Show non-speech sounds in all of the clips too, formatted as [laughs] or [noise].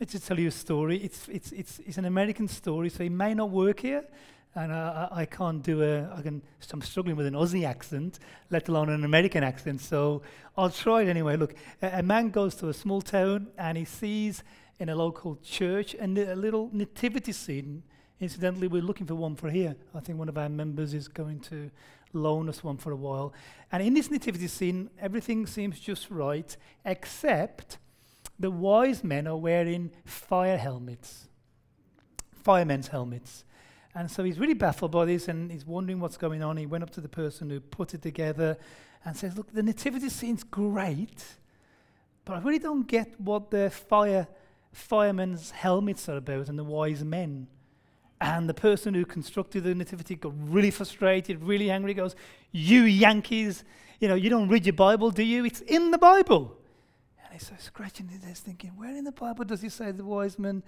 Let me just tell you a story. It's, it's, it's, it's an American story, so it may not work here. And I, I, I can't do a, I can, I'm struggling with an Aussie accent, let alone an American accent. So I'll try it anyway. Look, a, a man goes to a small town and he sees in a local church and a little nativity scene. Incidentally, we're looking for one for here. I think one of our members is going to loan us one for a while. And in this nativity scene, everything seems just right, except the wise men are wearing fire helmets, firemen's helmets. And so he's really baffled by this and he's wondering what's going on. He went up to the person who put it together and says, Look, the nativity scene's great, but I really don't get what the fire firemen's helmets are about and the wise men. And the person who constructed the nativity got really frustrated, really angry, goes, You Yankees, you know, you don't read your Bible, do you? It's in the Bible. And so scratching his head, thinking, where in the Bible does he say the wise men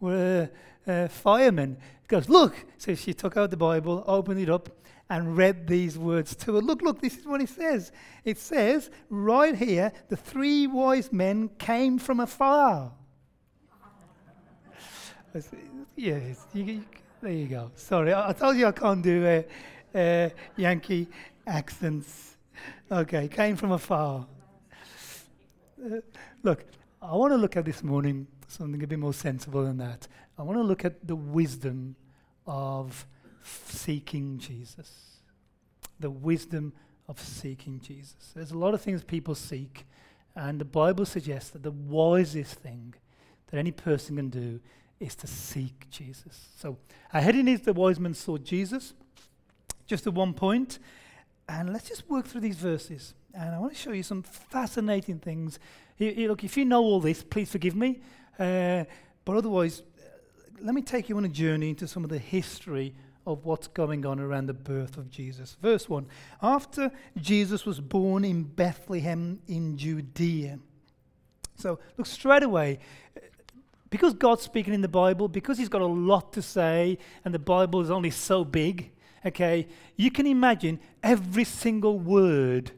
were uh, uh, firemen? He goes, look. So she took out the Bible, opened it up, and read these words to her. Look, look, this is what it says. It says, right here, the three wise men came from afar. yes, you, you, there you go. Sorry, I, I, told you I can't do uh, uh Yankee accents. Okay, came from afar. [laughs] Look, I want to look at this morning something a bit more sensible than that. I want to look at the wisdom of seeking Jesus. The wisdom of seeking Jesus. There's a lot of things people seek, and the Bible suggests that the wisest thing that any person can do is to seek Jesus. So, our heading is the wise men sought Jesus, just at one point, and let's just work through these verses and I want to show you some fascinating things. You, you, look, if you know all this, please forgive me. Uh, but otherwise, let me take you on a journey into some of the history of what's going on around the birth of Jesus. Verse 1 After Jesus was born in Bethlehem in Judea. So, look, straight away, because God's speaking in the Bible, because He's got a lot to say, and the Bible is only so big, okay, you can imagine every single word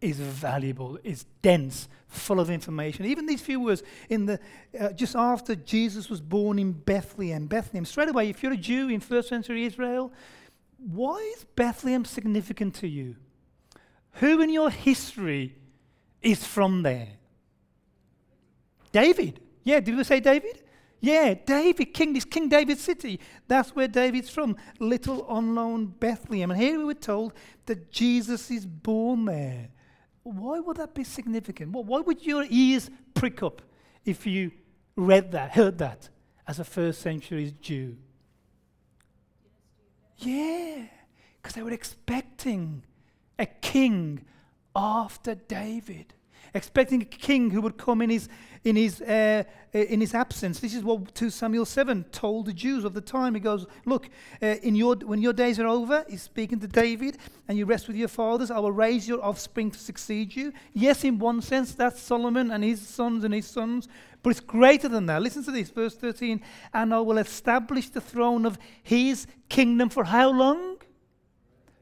is valuable, is dense, full of information. Even these few words in the uh, just after Jesus was born in Bethlehem. Bethlehem. Straight away, if you're a Jew in first century Israel, why is Bethlehem significant to you? Who in your history is from there? David. Yeah, did we say David? Yeah, David, King, this King David city. That's where David's from. Little unknown Bethlehem. And here we were told that Jesus is born there. Why would that be significant? Why would your ears prick up if you read that, heard that as a first century Jew? Yeah, because they were expecting a king after David expecting a king who would come in his, in his, uh, in his absence. This is what 2 Samuel 7 told the Jews of the time. He goes, Look, uh, in your, when your days are over, he's speaking to David, and you rest with your fathers, I will raise your offspring to succeed you. Yes, in one sense, that's Solomon and his sons and his sons, but it's greater than that. Listen to this, verse 13. And I will establish the throne of his kingdom for how long?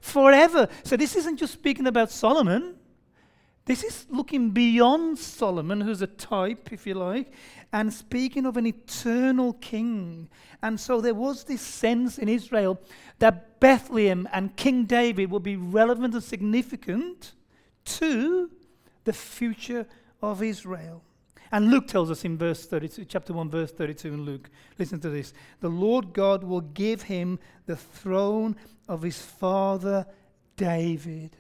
Forever. So this isn't just speaking about Solomon. This is looking beyond Solomon, who's a type, if you like, and speaking of an eternal king. And so there was this sense in Israel that Bethlehem and King David would be relevant and significant to the future of Israel. And Luke tells us in verse 32, chapter 1, verse 32 in Luke, listen to this. The Lord God will give him the throne of his father David.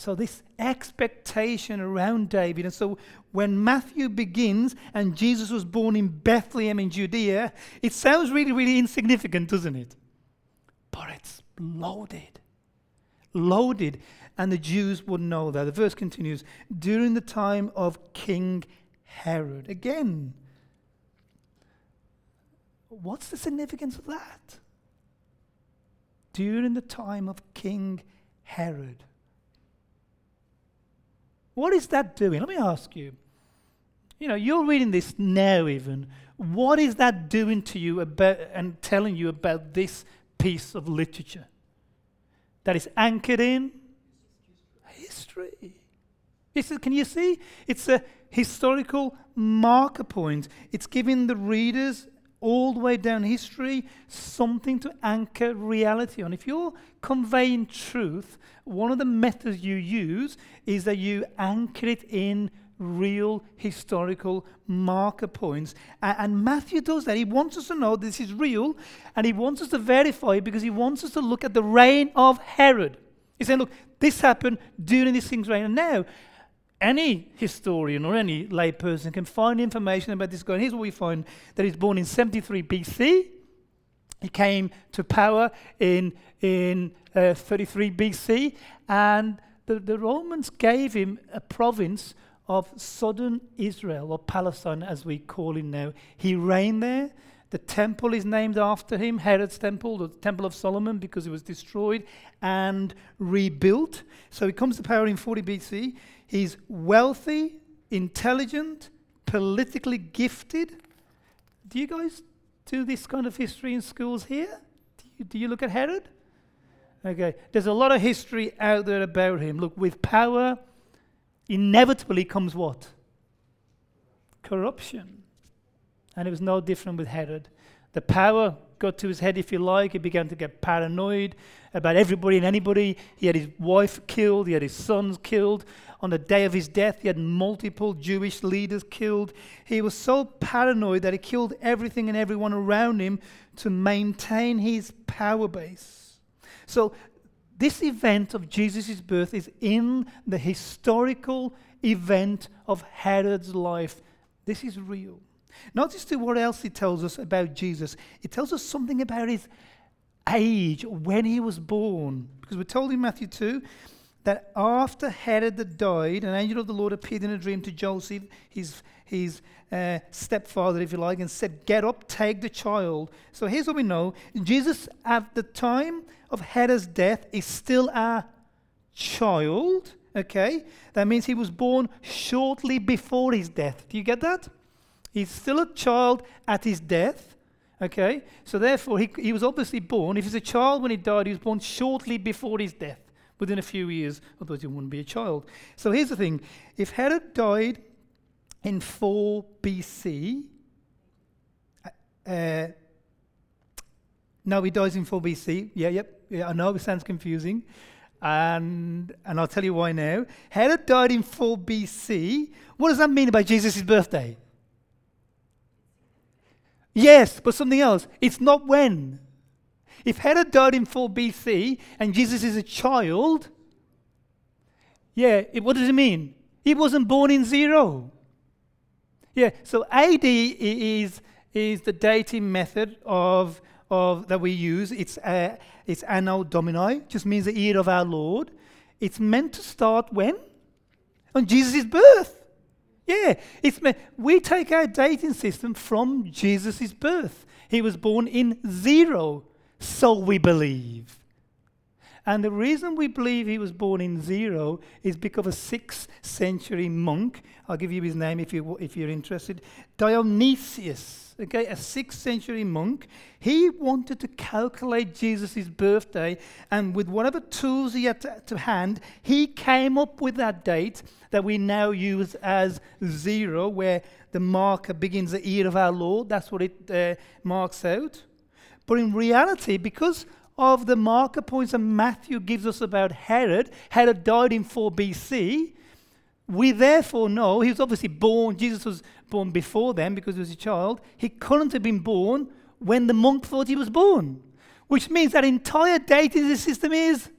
So, this expectation around David. And so, when Matthew begins and Jesus was born in Bethlehem in Judea, it sounds really, really insignificant, doesn't it? But it's loaded. Loaded. And the Jews would know that. The verse continues during the time of King Herod. Again, what's the significance of that? During the time of King Herod. What is that doing? Let me ask you. You know, you're reading this now, even. What is that doing to you about and telling you about this piece of literature that is anchored in history? Is, can you see? It's a historical marker point. It's giving the readers all the way down history something to anchor reality on. If you're conveying truth, one of the methods you use is that you anchor it in real historical marker points. And, and, Matthew does that. He wants us to know this is real, and he wants us to verify it because he wants us to look at the reign of Herod. He's saying, look, this happened during this king's reign. And now, any historian or any layperson can find information about this guy. And here's what we find that he's born in 73 BC. He came to power in, in uh, 33 BC, and the, the Romans gave him a province of southern Israel, or Palestine as we call it now. He reigned there. The temple is named after him, Herod's temple, the Temple of Solomon, because it was destroyed and rebuilt. So he comes to power in 40 BC. He's wealthy, intelligent, politically gifted. Do you guys do this kind of history in schools here? Do you, do you look at Herod? Okay, there's a lot of history out there about him. Look, with power, inevitably comes what? Corruption. And it was no different with Herod. The power got to his head, if you like. He began to get paranoid about everybody and anybody. He had his wife killed, he had his sons killed. On the day of his death, he had multiple Jewish leaders killed. He was so paranoid that he killed everything and everyone around him to maintain his power base. So, this event of Jesus' birth is in the historical event of Herod's life. This is real. Notice to what else it tells us about Jesus. It tells us something about his age when he was born. Because we're told in Matthew 2 that after Herod had died, an angel of the Lord appeared in a dream to Joseph, his, his uh, stepfather, if you like, and said, Get up, take the child. So here's what we know Jesus, at the time of Herod's death, is still a child. Okay? That means he was born shortly before his death. Do you get that? He's still a child at his death. Okay? So therefore, he, he was obviously born. If he's a child when he died, he was born shortly before his death within a few years, otherwise he wouldn't be a child. So here's the thing if Herod died in 4 BC, uh, no, he dies in 4 BC. Yeah, yep. Yeah, I know it sounds confusing. And, and I'll tell you why now. Herod died in 4 BC. What does that mean about Jesus' birthday? Yes, but something else. It's not when. If Herod died in 4 BC and Jesus is a child, yeah, it, what does it mean? He wasn't born in zero. Yeah, so AD is, is the dating method of, of that we use. It's, uh, it's Anno Domini, just means the year of our Lord. It's meant to start when? On Jesus' birth. Yeah, it's we take our dating system from Jesus' birth. He was born in zero so we believe. And the reason we believe he was born in zero is because a sixth century monk, I'll give you his name if, you, if you're interested, Dionysius, okay, a sixth century monk, he wanted to calculate Jesus' birthday, and with whatever tools he had to, to hand, he came up with that date that we now use as zero, where the marker begins the year of our Lord. That's what it uh, marks out. But in reality, because of the marker points that Matthew gives us about Herod, Herod died in 4 BC. We therefore know he was obviously born, Jesus was born before then because he was a child. He couldn't have been born when the monk thought he was born, which means that entire dating system is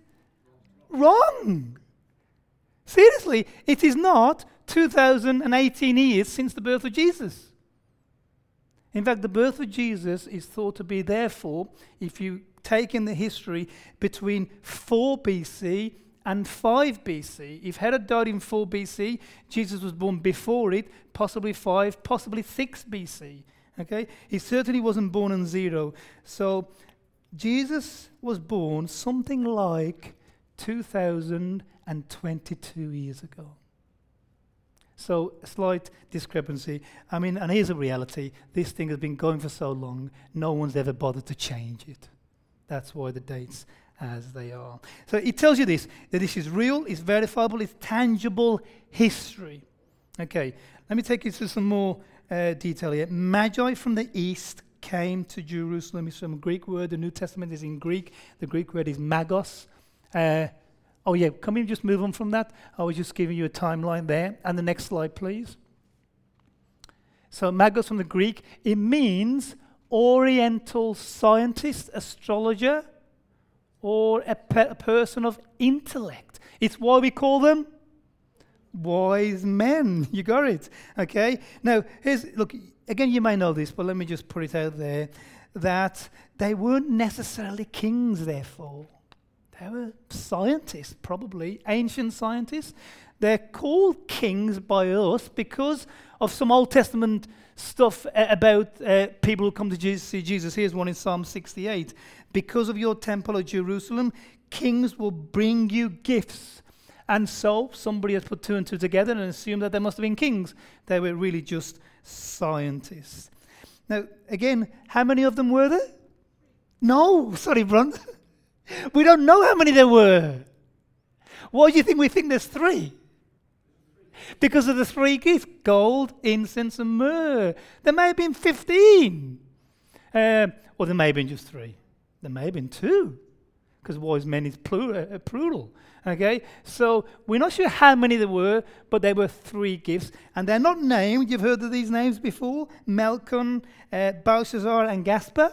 wrong. Seriously, it is not 2018 years since the birth of Jesus. In fact, the birth of Jesus is thought to be, therefore, if you take in the history, between 4 BC and 5 BC. If Herod died in 4 BC, Jesus was born before it, possibly 5, possibly 6 BC. Okay? He certainly wasn't born in zero. So Jesus was born something like 2022 years ago. So, a slight discrepancy. I mean, and here's a reality this thing has been going for so long, no one's ever bothered to change it. That's why the dates as they are. So it tells you this that this is real, it's verifiable, it's tangible history. Okay, let me take you to some more uh, detail here. Magi from the east came to Jerusalem. It's from a Greek word. The New Testament is in Greek. The Greek word is magos. Uh, oh, yeah, can we just move on from that? I was just giving you a timeline there. And the next slide, please. So, magos from the Greek, it means oriental scientist, astrologer, or a, pe- a person of intellect. It's why we call them wise men. [laughs] You got it. Okay. Now, here's look. Again, you may know this, but let me just put it out there that they weren't necessarily kings. Therefore, they were scientists, probably ancient scientists. They're called kings by us because of some Old Testament stuff uh, about uh, people who come to Jesus, see Jesus. Here's one in Psalm 68. Because of your temple of Jerusalem, kings will bring you gifts. And so somebody has put two and two together and assumed that they must have been kings. They were really just scientists. Now, again, how many of them were there? No, sorry, Bron. [laughs] we don't know how many there were. Why do you think we think there's three? Because of the three gifts gold, incense, and myrrh. There may have been 15. Uh, or there may have been just three. There may have been two, because wise men is plural, uh, plural. Okay, so we're not sure how many there were, but there were three gifts, and they're not named. You've heard of these names before: Melchior, uh, Balthazar, and Gaspar.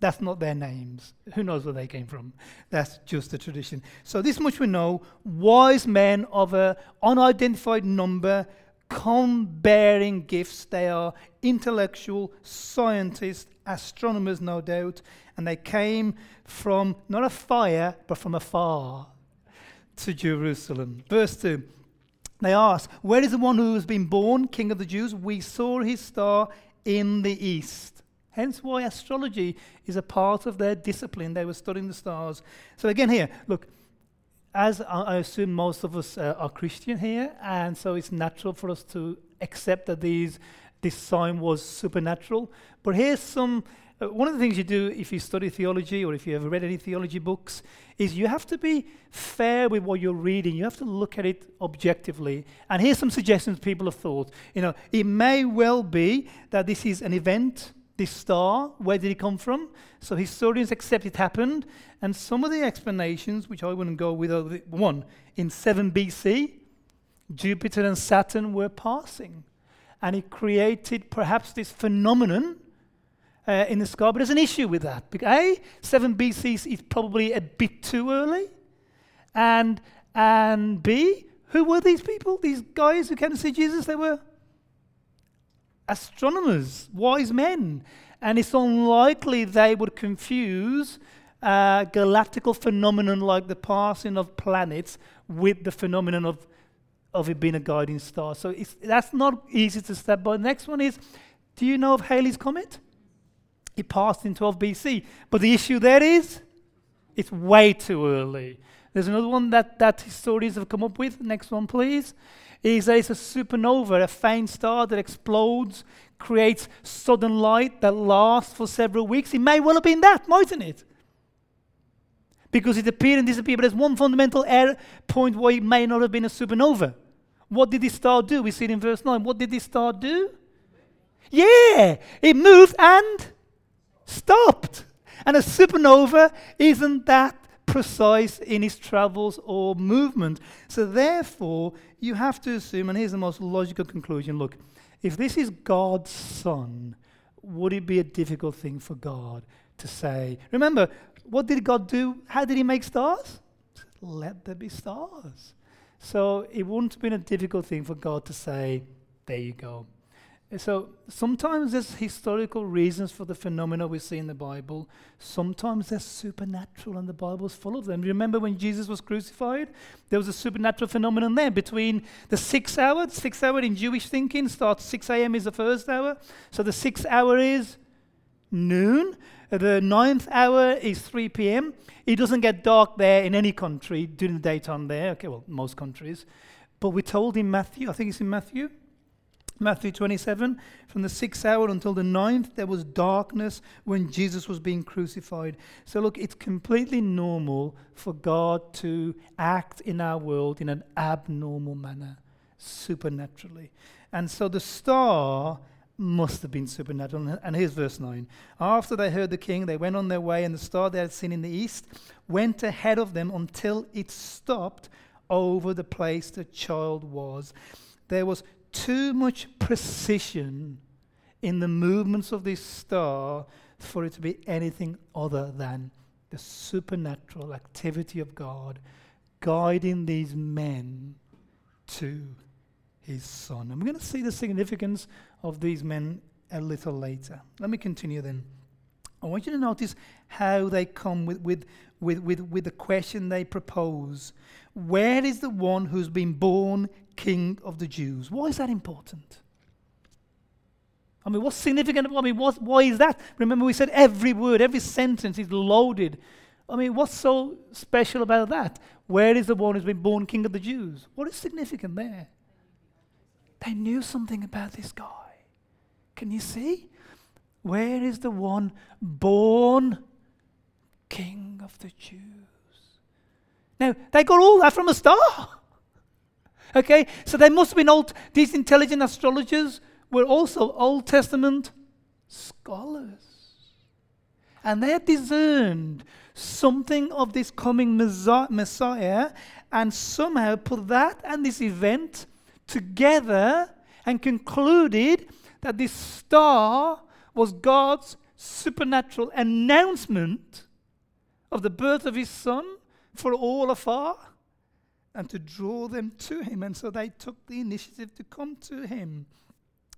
That's not their names. Who knows where they came from? That's just a tradition. So this much we know: wise men of an unidentified number come bearing gifts. They are intellectual, scientists, astronomers, no doubt, and they came from not afire, but from afar to Jerusalem. Verse 2 They ask, Where is the one who has been born, King of the Jews? We saw his star in the east. Hence why astrology is a part of their discipline. They were studying the stars. So, again, here, look, as I assume most of us uh, are Christian here, and so it's natural for us to accept that these, this sign was supernatural. But here's some uh, one of the things you do if you study theology or if you have read any theology books is you have to be fair with what you're reading. You have to look at it objectively. And here's some suggestions people have thought. You know, it may well be that this is an event, this star, where did it come from? So historians accept it happened. And some of the explanations, which I wouldn't go with, are one, in 7 BC, Jupiter and Saturn were passing. And it created perhaps this phenomenon uh, in the sky, but there's an issue with that. Because A, 7 BC is probably a bit too early. And, and B, who were these people? These guys who came to see Jesus? They were astronomers, wise men. And it's unlikely they would confuse a galactical phenomenon like the passing of planets with the phenomenon of, of it being a guiding star. So that's not easy to step by. Next one is do you know of Halley's Comet? It passed in 12 BC. But the issue there is it's way too early. There's another one that, that historians have come up with. Next one, please. Is that it's a supernova, a faint star that explodes, creates sudden light that lasts for several weeks. It may well have been that, mightn't it? Because it appeared and disappeared. But there's one fundamental error point where it may not have been a supernova. What did this star do? We see it in verse 9. What did this star do? Yeah, it moved and stopped. And a supernova isn't that precise in his travels or movement. So, therefore, you have to assume, and here's the most logical conclusion look, if this is God's Son, would it be a difficult thing for God to say? Remember, what did God do? How did He make stars? Let there be stars. So, it wouldn't have been a difficult thing for God to say, there you go. So sometimes there's historical reasons for the phenomena we see in the Bible. Sometimes they're supernatural, and the Bible's full of them. Remember when Jesus was crucified? There was a supernatural phenomenon there between the sixth hour. Sixth hour in Jewish thinking starts 6 a.m. is the first hour. So the sixth hour is noon. The ninth hour is 3 p.m. It doesn't get dark there in any country during the daytime there. Okay, well, most countries. But we're told in Matthew, I think it's in Matthew, Matthew 27, from the sixth hour until the ninth, there was darkness when Jesus was being crucified. So, look, it's completely normal for God to act in our world in an abnormal manner, supernaturally. And so the star must have been supernatural. And here's verse 9. After they heard the king, they went on their way, and the star they had seen in the east went ahead of them until it stopped over the place the child was. There was too much precision in the movements of this star for it to be anything other than the supernatural activity of God guiding these men to his son. And we're going to see the significance of these men a little later. Let me continue then. I want you to notice how they come with, with, with, with, with the question they propose Where is the one who's been born King of the Jews? Why is that important? I mean, what's significant? I mean, what, why is that? Remember, we said every word, every sentence is loaded. I mean, what's so special about that? Where is the one who's been born King of the Jews? What is significant there? They knew something about this guy. Can you see? Where is the one born King of the Jews? Now, they got all that from a star. Okay, so they must have been old, these intelligent astrologers were also Old Testament scholars. And they had discerned something of this coming Messiah and somehow put that and this event together and concluded that this star was God's supernatural announcement of the birth of his son for all afar and to draw them to him. And so they took the initiative to come to him.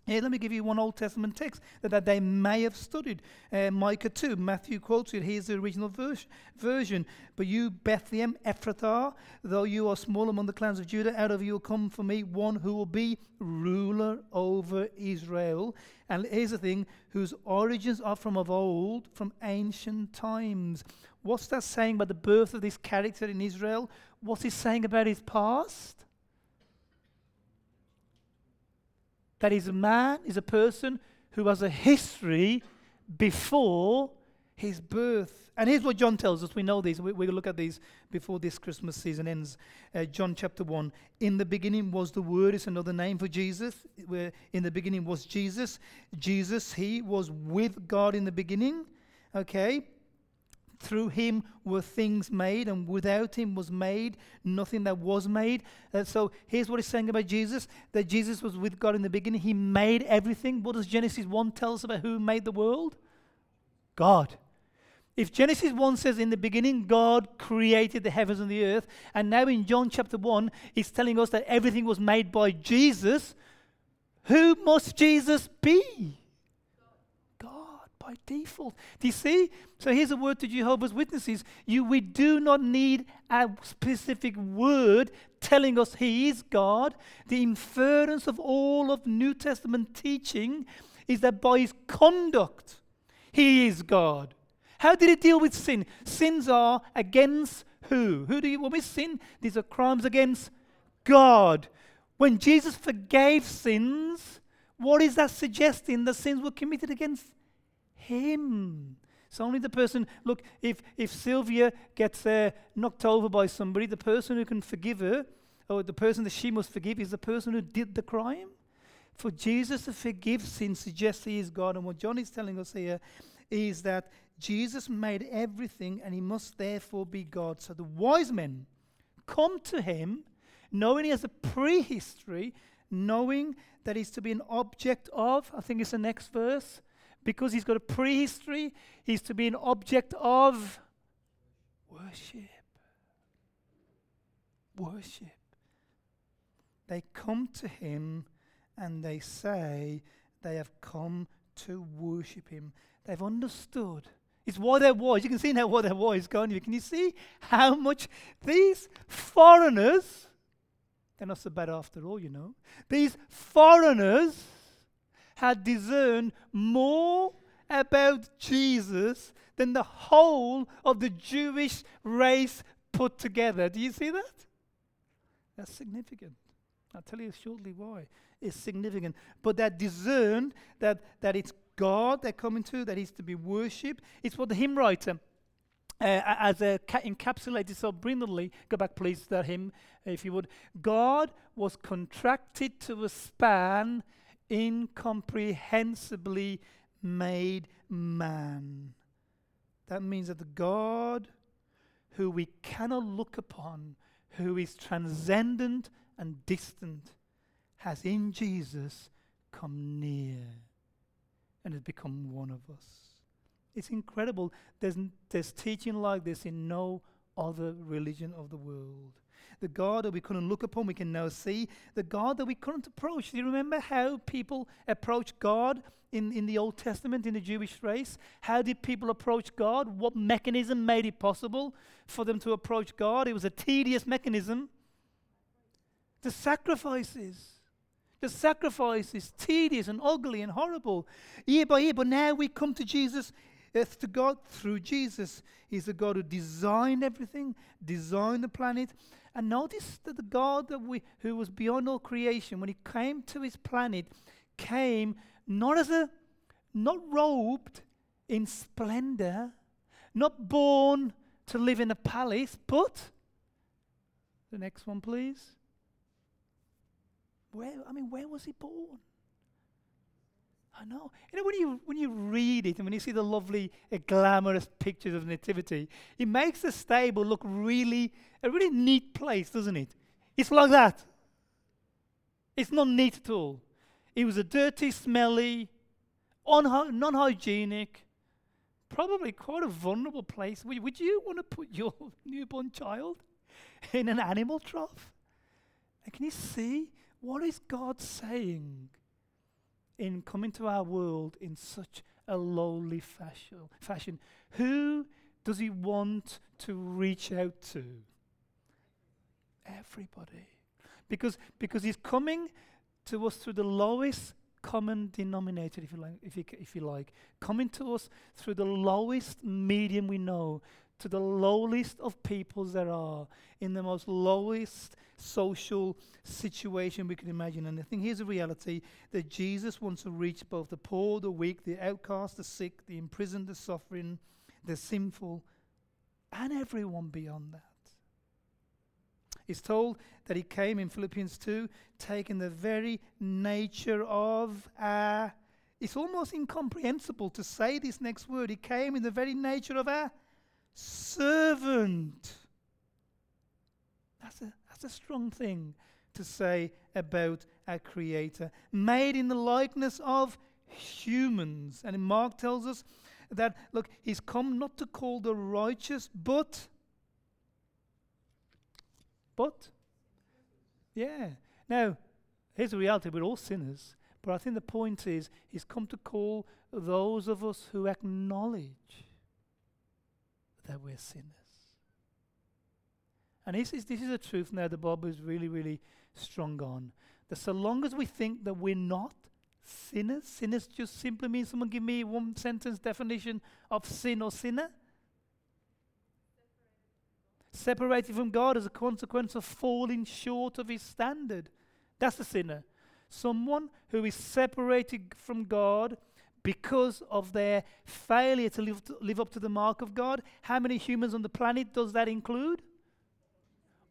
Here, let me give you one Old Testament text that, that they may have studied. Uh, Micah 2, Matthew quotes it. Here's the original vers- version. But you, Bethlehem, Ephrathah, though you are small among the clans of Judah, out of you will come for me one who will be ruler over Israel. And here's the thing whose origins are from of old, from ancient times. What's that saying about the birth of this character in Israel? What's he saying about his past? that is a man, is a person who has a history before his birth. And here's what John tells us. We know these. We, will look at these before this Christmas season ends. Uh, John chapter 1. In the beginning was the Word, is another name for Jesus. Where in the beginning was Jesus. Jesus, he was with God in the beginning. Okay? Through him were things made, and without him was made nothing that was made. Uh, so here's what he's saying about Jesus that Jesus was with God in the beginning. He made everything. What does Genesis 1 tell us about who made the world? God. If Genesis 1 says in the beginning God created the heavens and the earth, and now in John chapter 1 he's telling us that everything was made by Jesus, who must Jesus be? By default. Do you see? So here's a word to Jehovah's Witnesses. You, we do not need a specific word telling us He is God. The inference of all of New Testament teaching is that by His conduct, He is God. How did He deal with sin? Sins are against who? Who do you, when we sin, these are crimes against God. When Jesus forgave sins, what is that suggesting? The sins were committed against him. It's only the person, look, if, if Sylvia gets uh, knocked over by somebody, the person who can forgive her, or the person that she must forgive, is the person who did the crime. For Jesus to forgive sin suggests he is God. And what John is telling us here is that Jesus made everything and he must therefore be God. So the wise men come to him knowing he has a prehistory, knowing that he's to be an object of, I think it's the next verse, because he's got a prehistory, he's to be an object of worship. Worship. They come to him and they say they have come to worship him. They've understood. It's what they're wise. You can see now why they're going can't? Can you see how much these foreigners, they're not so bad after all, you know. These foreigners had discerned more about Jesus than the whole of the Jewish race put together. Do you see that? That's significant. I'll tell you shortly why. It's significant. But that discerned that, that it's God they're coming to, that is to be worshipped. It's what the hymn writer, uh, as a ca- encapsulated so brilliantly, go back please to that hymn, if you would. God was contracted to a span incomprehensibly made man. That means that the God who we cannot look upon, who is transcendent and distant, has in Jesus come near and has become one of us. It's incredible. There's, there's teaching like this in no other religion of the world. The God that we couldn't look upon, we can now see. The God that we couldn't approach. Do you remember how people approached God in, in the Old Testament, in the Jewish race? How did people approach God? What mechanism made it possible for them to approach God? It was a tedious mechanism. The sacrifices. The sacrifice is tedious and ugly and horrible year by year. But now we come to Jesus, uh, to God through Jesus. He's the God who designed everything, designed the planet. And notice that the God that we, who was beyond all creation, when he came to his planet, came not as a, not robed in splendor, not born to live in a palace, but, the next one, please where, I mean, where was he born? I know. You know, when you, when you read it and when you see the lovely, uh, glamorous pictures of nativity, it makes the stable look really, a really neat place, doesn't it? It's like that. It's not neat at all. It was a dirty, smelly, non hygienic, probably quite a vulnerable place. Would, would you want to put your [laughs] newborn child in an animal trough? And can you see what is God saying in coming to our world in such a lowly fashion? fashion? Who does He want to reach out to? Everybody. Because, because He's coming to us through the lowest common denominator, if you like, if you, if you like, coming to us through the lowest medium we know, to the lowest of peoples there are, in the most lowest social situation we can imagine. And I think here's a reality that Jesus wants to reach both the poor, the weak, the outcast, the sick, the imprisoned, the suffering, the sinful, and everyone beyond that. It's told that he came in Philippians 2, taking the very nature of our. It's almost incomprehensible to say this next word. He came in the very nature of our servant. That's a, that's a strong thing to say about our Creator. Made in the likeness of humans. And Mark tells us that, look, he's come not to call the righteous, but. But. Yeah. Now, here's the reality we're all sinners. But I think the point is, he's come to call those of us who acknowledge that we're sinners. And this is, this is a truth now that Bob is really, really strong on. That so long as we think that we're not sinners, sinners just simply means someone give me one sentence definition of sin or sinner. Separated from God as a consequence of falling short of his standard. That's a sinner. Someone who is separated from God because of their failure to live, to live up to the mark of God. How many humans on the planet does that include?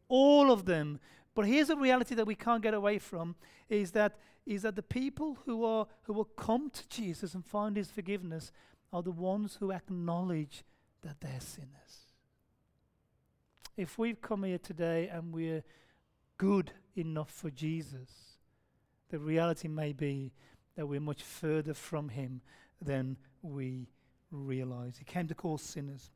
All of them. But here's a reality that we can't get away from is that is that the people who are who will come to Jesus and find his forgiveness are the ones who acknowledge that they're sinners. If we've come here today and we're good enough for Jesus, the reality may be that we're much further from him than we realize. He came to call sinners.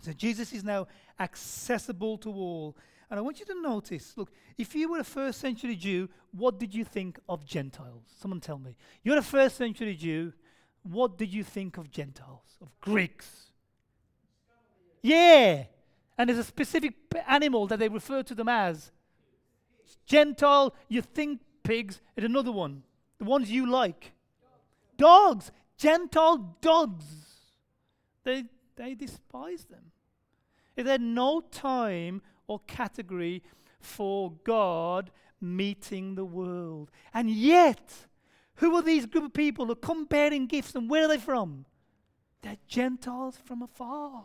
So Jesus is now accessible to all. And I want you to notice look, if you were a first century Jew, what did you think of Gentiles? Someone tell me. You're a first century Jew, what did you think of Gentiles, of Greeks? Yeah. And there's a specific animal that they refer to them as. Gentile, you think pigs, and another one. The ones you like. Dogs. Gentile dogs. They, they despise them. They had no time or category for God meeting the world. And yet, who are these group of people who come bearing gifts and where are they from? They're Gentiles from afar.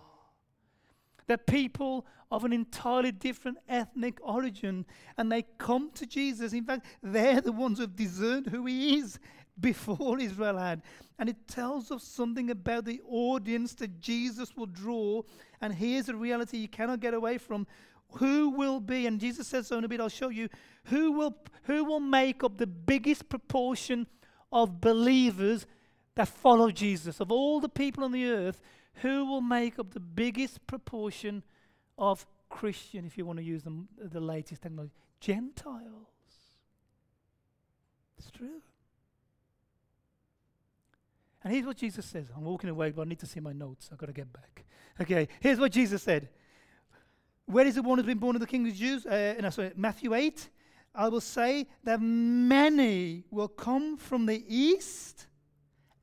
They're people of an entirely different ethnic origin and they come to Jesus. In fact, they're the ones who've discerned who he is [laughs] before Israel had. And it tells us something about the audience that Jesus will draw. And here's a reality you cannot get away from. Who will be, and Jesus says so in a bit, I'll show you, who will, who will make up the biggest proportion of believers that follow Jesus? Of all the people on the earth, who will make up the biggest proportion of Christian, if you want to use the, the latest technology? Gentiles. It's true. And here's what Jesus says. I'm walking away, but I need to see my notes. I've got to get back. Okay, here's what Jesus said. Where is the one who's been born of the king of the Jews? Uh, no, sorry, Matthew 8. I will say that many will come from the east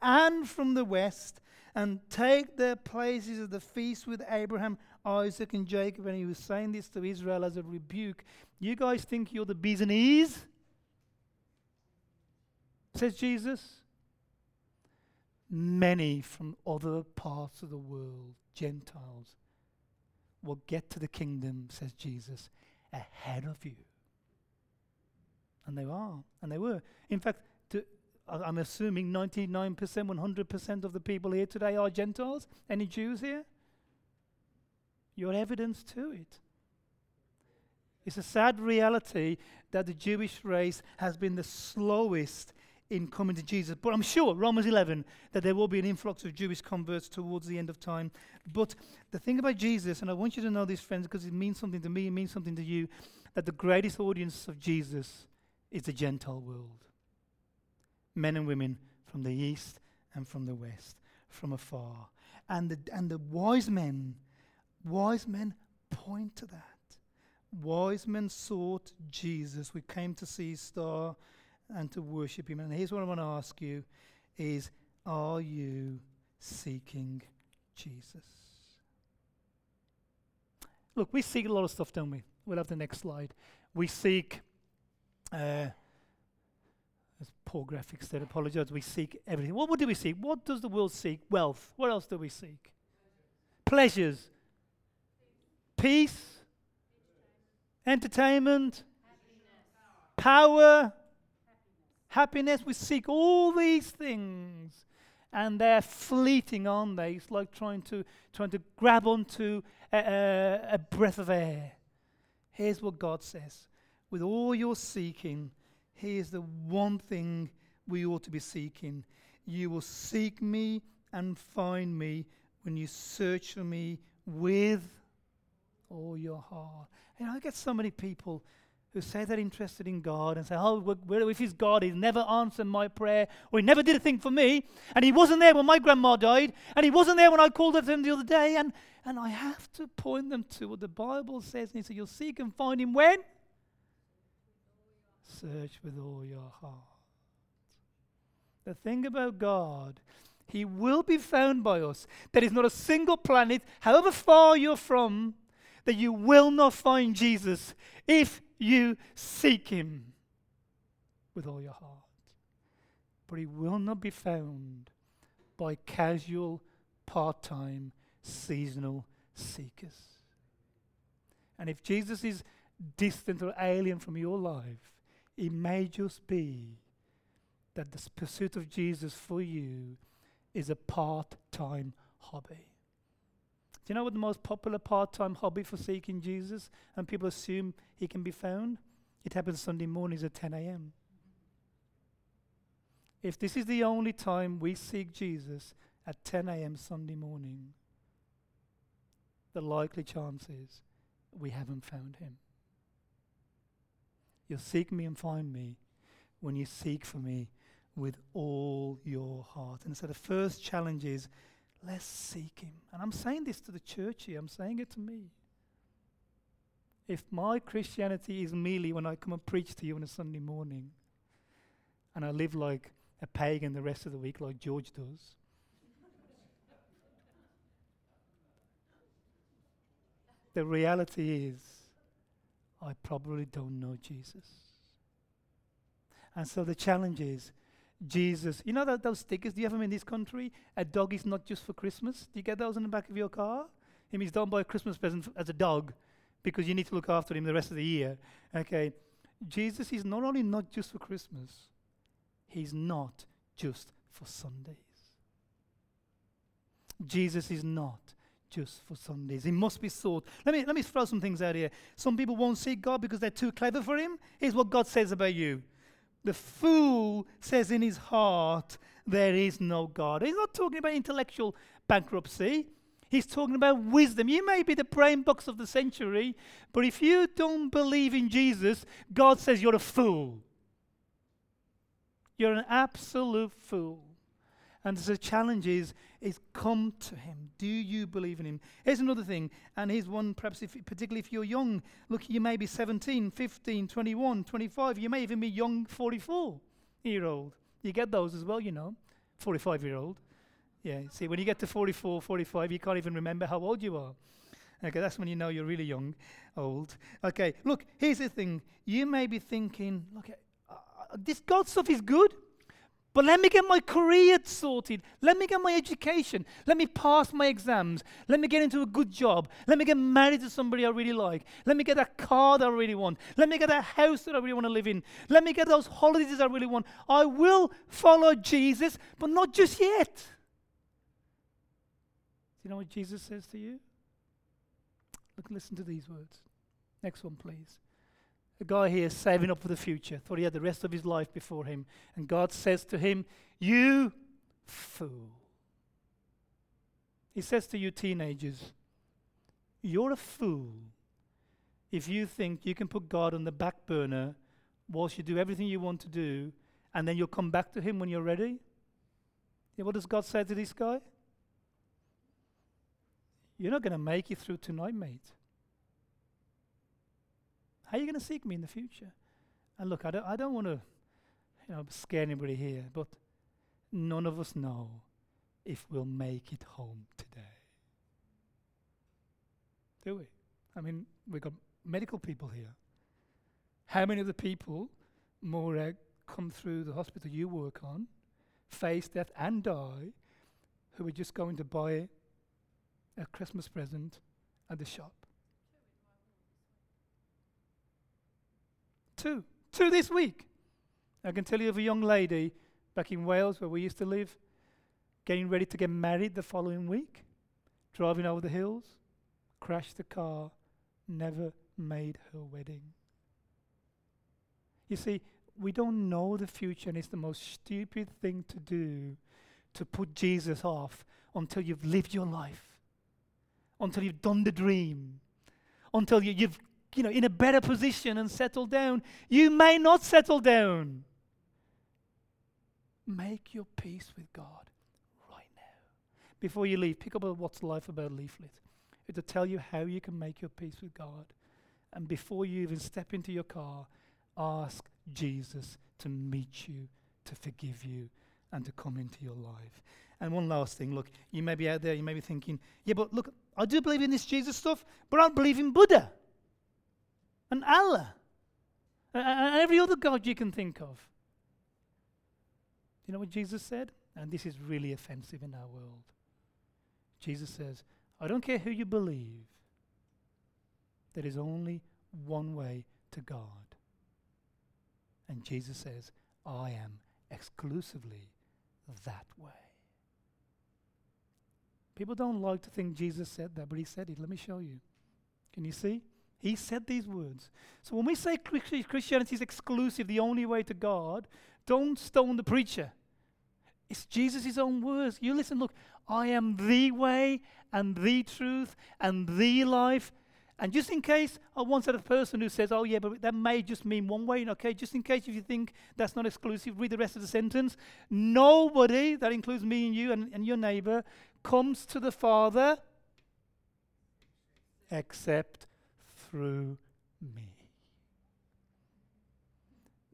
and from the west and take their places at the feast with Abraham, Isaac, and Jacob. And he was saying this to Israel as a rebuke. You guys think you're the bees and ease? Says Jesus many from other parts of the world, Gentiles, will get to the kingdom, says Jesus, ahead of you. And they are, and they were. In fact, I'm assuming 99%, 100% of the people here today are Gentiles. Any Jews here? You're evidence to it. It's a sad reality that the Jewish race has been the slowest in coming to Jesus. But I'm sure, Romans 11, that there will be an influx of Jewish converts towards the end of time. But the thing about Jesus, and I want you to know this, friends, because it means something to me, it means something to you, that the greatest audience of Jesus is the Gentile world. Men and women from the east and from the west, from afar. And the, and the wise men, wise men point to that. Wise men sought Jesus. We came to see his star and to worship Him. And here's what I want to ask you is are you seeking Jesus? Look, we seek a lot of stuff, don't we? We'll have the next slide. We seek, uh, as poor graphics there, apologize, we seek everything. What, what do we seek? What does the world seek? Wealth. What else do we seek? Pleasures. Peace. Entertainment. Power happiness. We seek all these things. And they're fleeting, aren't they? It's like trying to, trying to grab onto a, a, a breath of air. Here's what God says With all your seeking, here's the one thing we ought to be seeking. You will seek me and find me when you search for me with all your heart. And I get so many people who say they're interested in God and say, Oh, well, if He's God, He's never answered my prayer, or He never did a thing for me, and He wasn't there when my grandma died, and He wasn't there when I called at Him the other day. And, and I have to point them to what the Bible says. And He said, You'll seek and find Him when? Search with all your heart. The thing about God, He will be found by us. There is not a single planet, however far you're from, that you will not find Jesus if you seek him with all your heart. But he will not be found by casual, part time, seasonal seekers. And if Jesus is distant or alien from your life, it may just be that the pursuit of Jesus for you is a part time hobby. Do you know what the most popular part time hobby for seeking Jesus and people assume he can be found? It happens Sunday mornings at 10 a.m. If this is the only time we seek Jesus at 10 a.m. Sunday morning, the likely chance is we haven't found him. You'll seek me and find me when you seek for me with all your heart. And so the first challenge is Let's seek Him. And I'm saying this to the church here, I'm saying it to me. If my Christianity is merely when I come and preach to you on a Sunday morning, and I live like a pagan the rest of the week, like George does, [laughs] the reality is I probably don't know Jesus. And so the challenge is Jesus. You know that those stickers? Do you have them in this country? A dog is not just for Christmas. Do you get those in the back of your car? It means don't buy a Christmas present as a dog because you need to look after him the rest of the year. Okay. Jesus is not only not just for Christmas, he's not just for Sundays. Jesus is not just for Sundays. He must be sought. Let me, let me throw some things out here. Some people won't seek God because they're too clever for Him. Here's what God says about you The fool says in his heart, There is no God. He's not talking about intellectual bankruptcy. He's talking about wisdom. You may be the brain box of the century, but if you don't believe in Jesus, God says you're a fool. You're an absolute fool. And the challenge is, is come to him. Do you believe in him? Here's another thing, and here's one perhaps if, particularly if you're young. Look, you may be 17, 15, 21, 25. You may even be young 44 year old. You get those as well, you know, 45 year old. Yeah, see, when you get to 44, 45, you can't even remember how old you are. Okay, that's when you know you're really young, old. Okay, look, here's the thing. You may be thinking, look, uh, this God stuff is good. But let me get my career sorted. Let me get my education. Let me pass my exams. Let me get into a good job. Let me get married to somebody I really like. Let me get that car that I really want. Let me get that house that I really want to live in. Let me get those holidays I really want. I will follow Jesus, but not just yet. Do you know what Jesus says to you? Look, listen to these words. Next one, please. A guy here saving up for the future, thought he had the rest of his life before him. And God says to him, You fool. He says to you, teenagers, You're a fool if you think you can put God on the back burner whilst you do everything you want to do, and then you'll come back to Him when you're ready. Yeah, what does God say to this guy? You're not going to make it through tonight, mate. How are you going to seek me in the future? And look, I don't, I don't want to you know, scare anybody here, but none of us know if we'll make it home today. Do we? I mean, we've got medical people here. How many of the people, more come through the hospital you work on, face death and die, who are just going to buy a Christmas present at the shop? Two. Two this week. I can tell you of a young lady back in Wales where we used to live, getting ready to get married the following week, driving over the hills, crashed the car, never made her wedding. You see, we don't know the future, and it's the most stupid thing to do to put Jesus off until you've lived your life, until you've done the dream, until you, have you know, in a better position and settle down. You may not settle down. Make your peace with God right now. Before you leave, pick up a What's Life About leaflet. It'll tell you how you can make your peace with God. And before you even step into your car, ask Jesus to meet you, to forgive you, and to come into your life. And one last thing look, you may be out there, you may be thinking, yeah, but look, I do believe in this Jesus stuff, but I don't believe in Buddha and Allah and every other God you can think of. You know what Jesus said? And this is really offensive in our world. Jesus says, I don't care who you believe, there is only one way to God. And Jesus says, I am exclusively that way. People don't like to think Jesus said that, but he said it. Let me show you. Can you see? He said these words. So when we say Christianity is exclusive, the only way to God, don't stone the preacher. It's Jesus' own words. You listen, look, I am the way and the truth and the life. And just in case I once had a person who says, oh, yeah, but that may just mean one way, okay, just in case if you think that's not exclusive, read the rest of the sentence. Nobody, that includes me and you and, and your neighbor, comes to the Father except through me.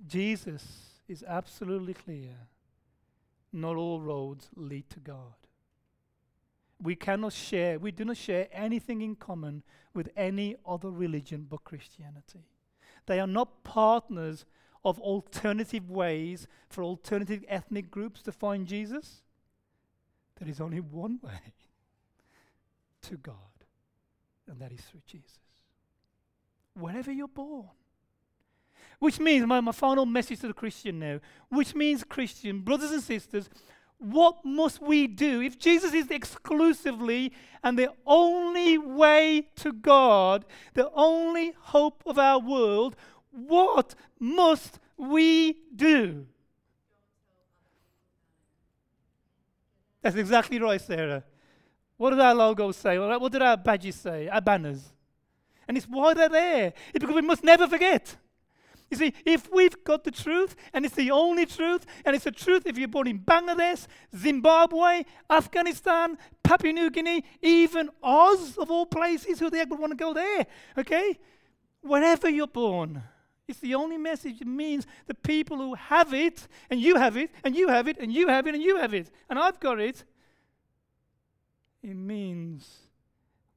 Jesus is absolutely clear. Not all roads lead to God. We cannot share, we do not share anything in common with any other religion but Christianity. They are not partners of alternative ways for alternative ethnic groups to find Jesus? There is only one way [laughs] to God, and that is through Jesus. Wherever you're born. Which means, my, my final message to the Christian now, which means, Christian, brothers and sisters, what must we do? If Jesus is exclusively and the only way to God, the only hope of our world, what must we do? That's exactly right, Sarah. What did our logos say? What did our badges say? Our banners. And it's why they're there. It's because we must never forget. You see, if we've got the truth, and it's the only truth, and it's the truth if you're born in Bangladesh, Zimbabwe, Afghanistan, Papua New Guinea, even Oz, of all places, who the heck would want to go there? Okay? Wherever you're born, it's the only message. It means the people who have it, and you have it, and you have it, and you have it, and you have it, and I've got it. It means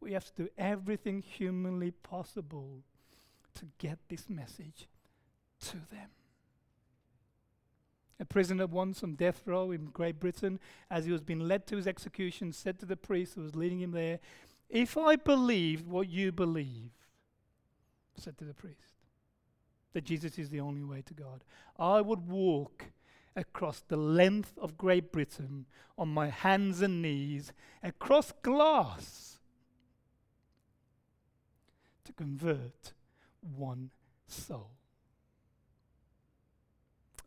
we have to do everything humanly possible to get this message to them. A prisoner once on death row in Great Britain, as he was being led to his execution, said to the priest who was leading him there, If I believed what you believe, said to the priest, that Jesus is the only way to God, I would walk across the length of Great Britain on my hands and knees, across glass, to convert one soul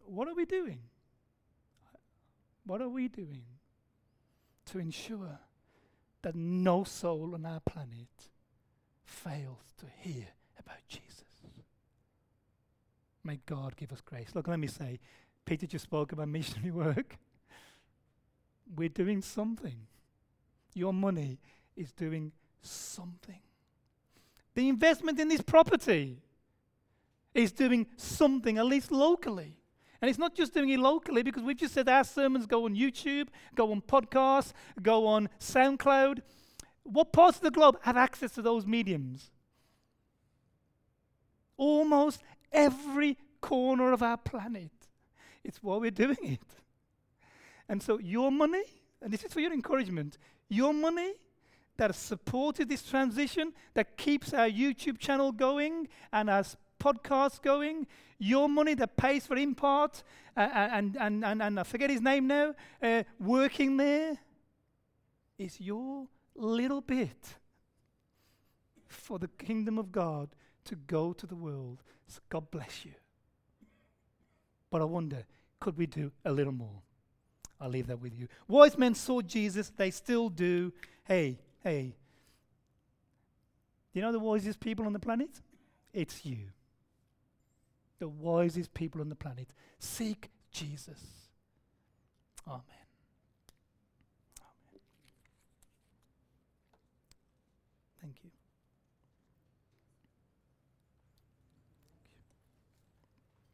what are we doing? What are we doing to ensure that no soul on our planet fails to hear about Jesus? May God give us grace. Look, let me say, Peter just spoke about missionary work. We're doing something. Your money is doing something. The investment in this property is doing something, at least locally. And it's not just doing it locally because we've just said our sermons go on YouTube, go on podcasts, go on SoundCloud. What parts of the globe have access to those mediums? Almost every corner of our planet. It's why we're doing it. And so, your money, and this is for your encouragement, your money that supported this transition, that keeps our YouTube channel going and our podcast going, your money that pays for Impart, uh, and, and, and, and I forget his name now, uh, working there, is your little bit for the kingdom of God to go to the world. So God bless you. But I wonder, could we do a little more? I'll leave that with you. Wise men saw Jesus, they still do. Hey, hey. Do you know the wisest people on the planet? It's you the wisest people on the planet. Seek Jesus. Amen.